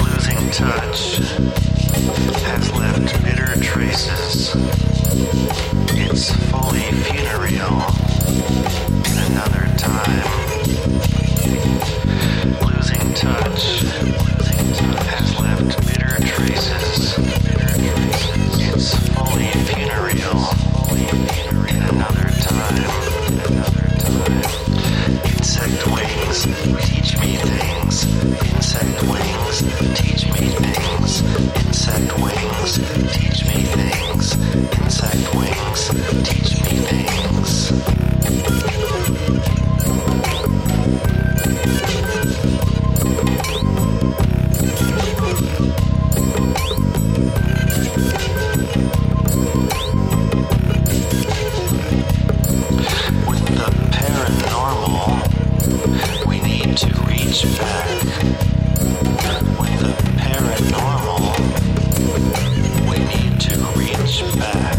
Losing touch has left bitter traces. It's fully funereal in another time. Losing touch has left bitter traces. It's fully funereal in another time. Insect wings teach me things. Insect wings teach me things. Insect wings teach me things. Insect wings teach me things. With the paranormal, we need to reach back. With the paranormal, we need to reach back.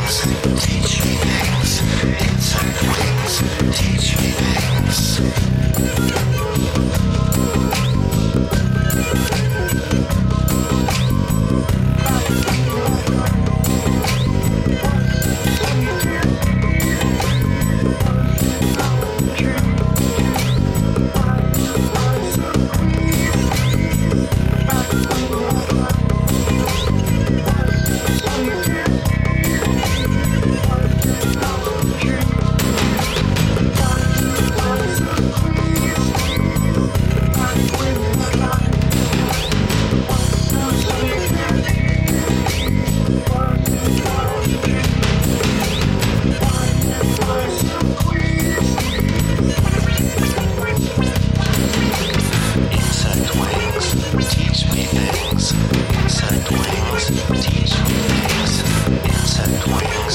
teach me things.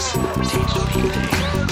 teach me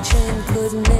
watching couldn't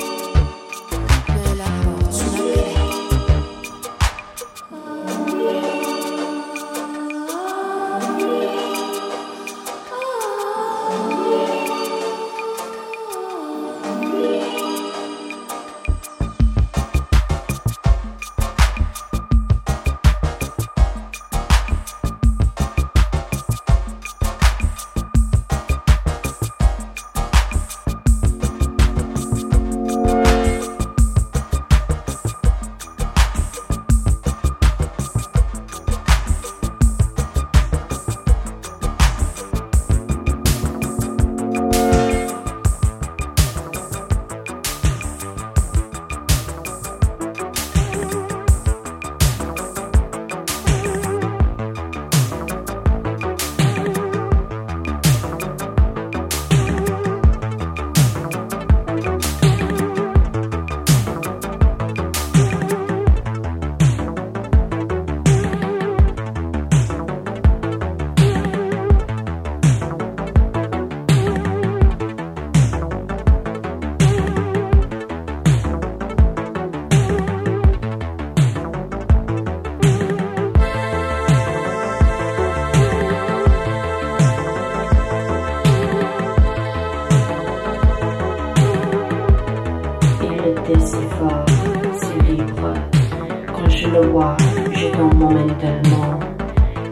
le vois, je tombe momentanément.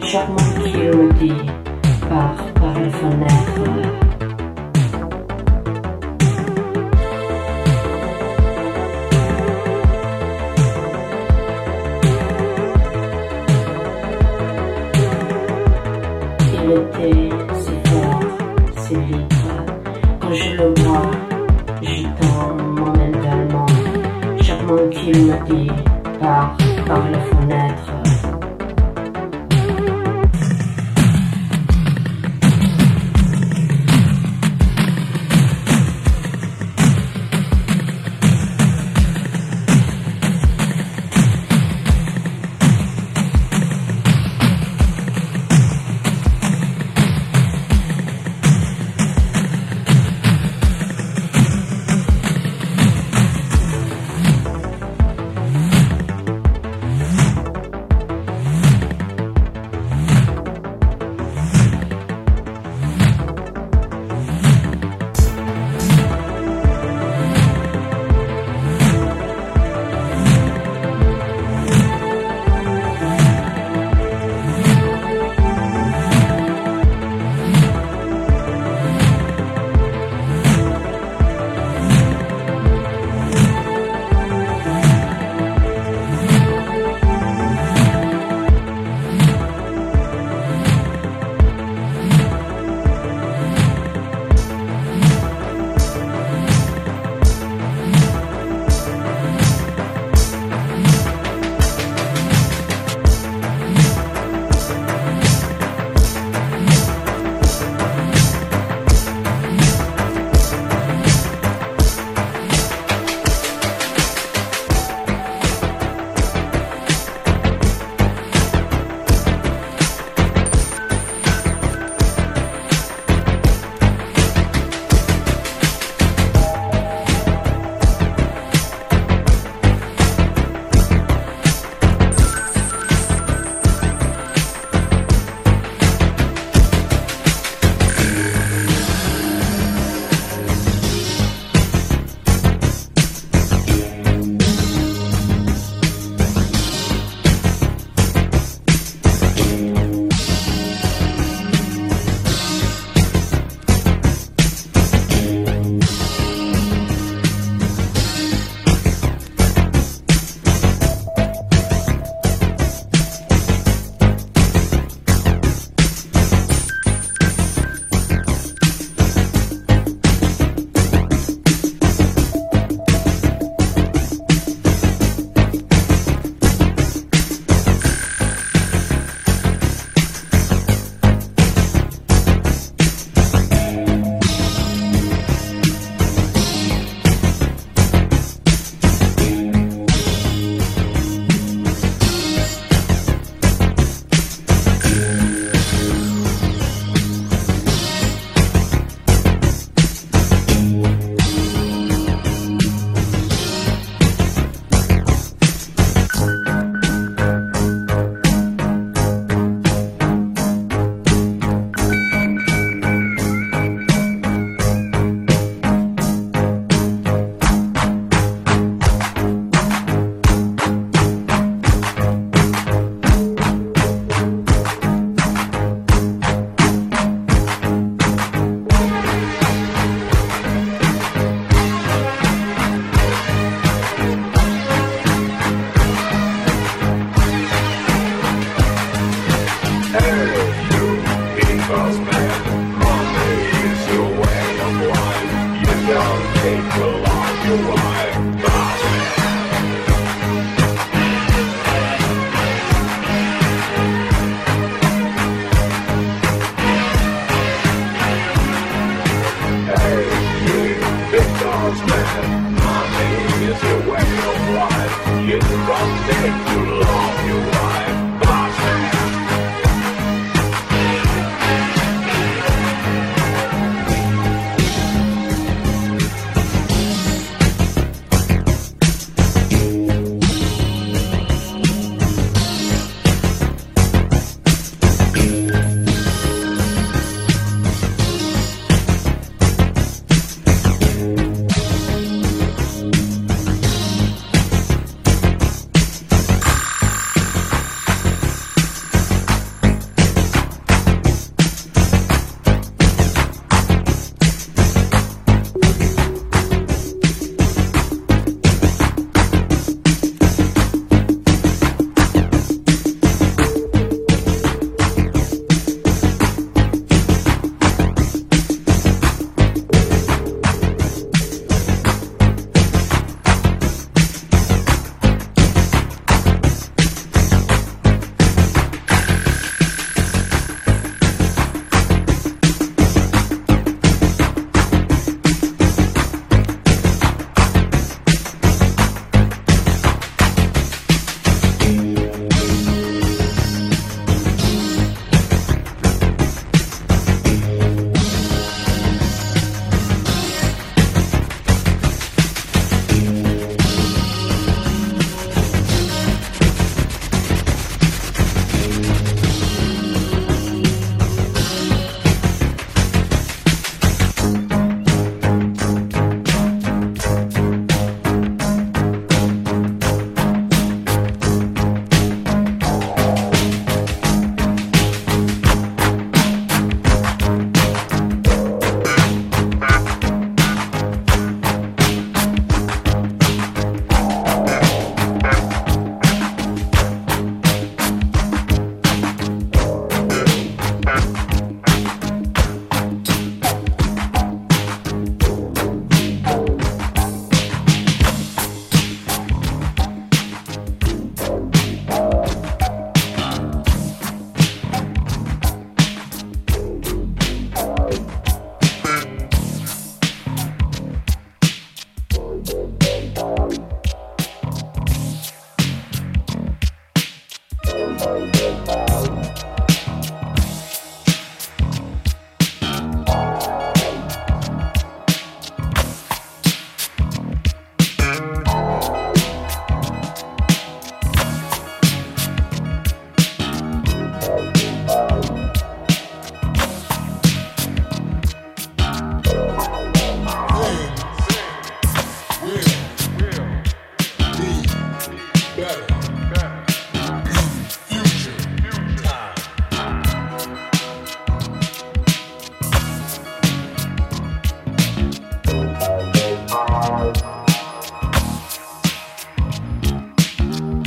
Qu'il me dit part par la fenêtre. Il était si fort, si libre. Quand je le vois, je tombe momentanément. Mot qu'il me dit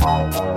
Today,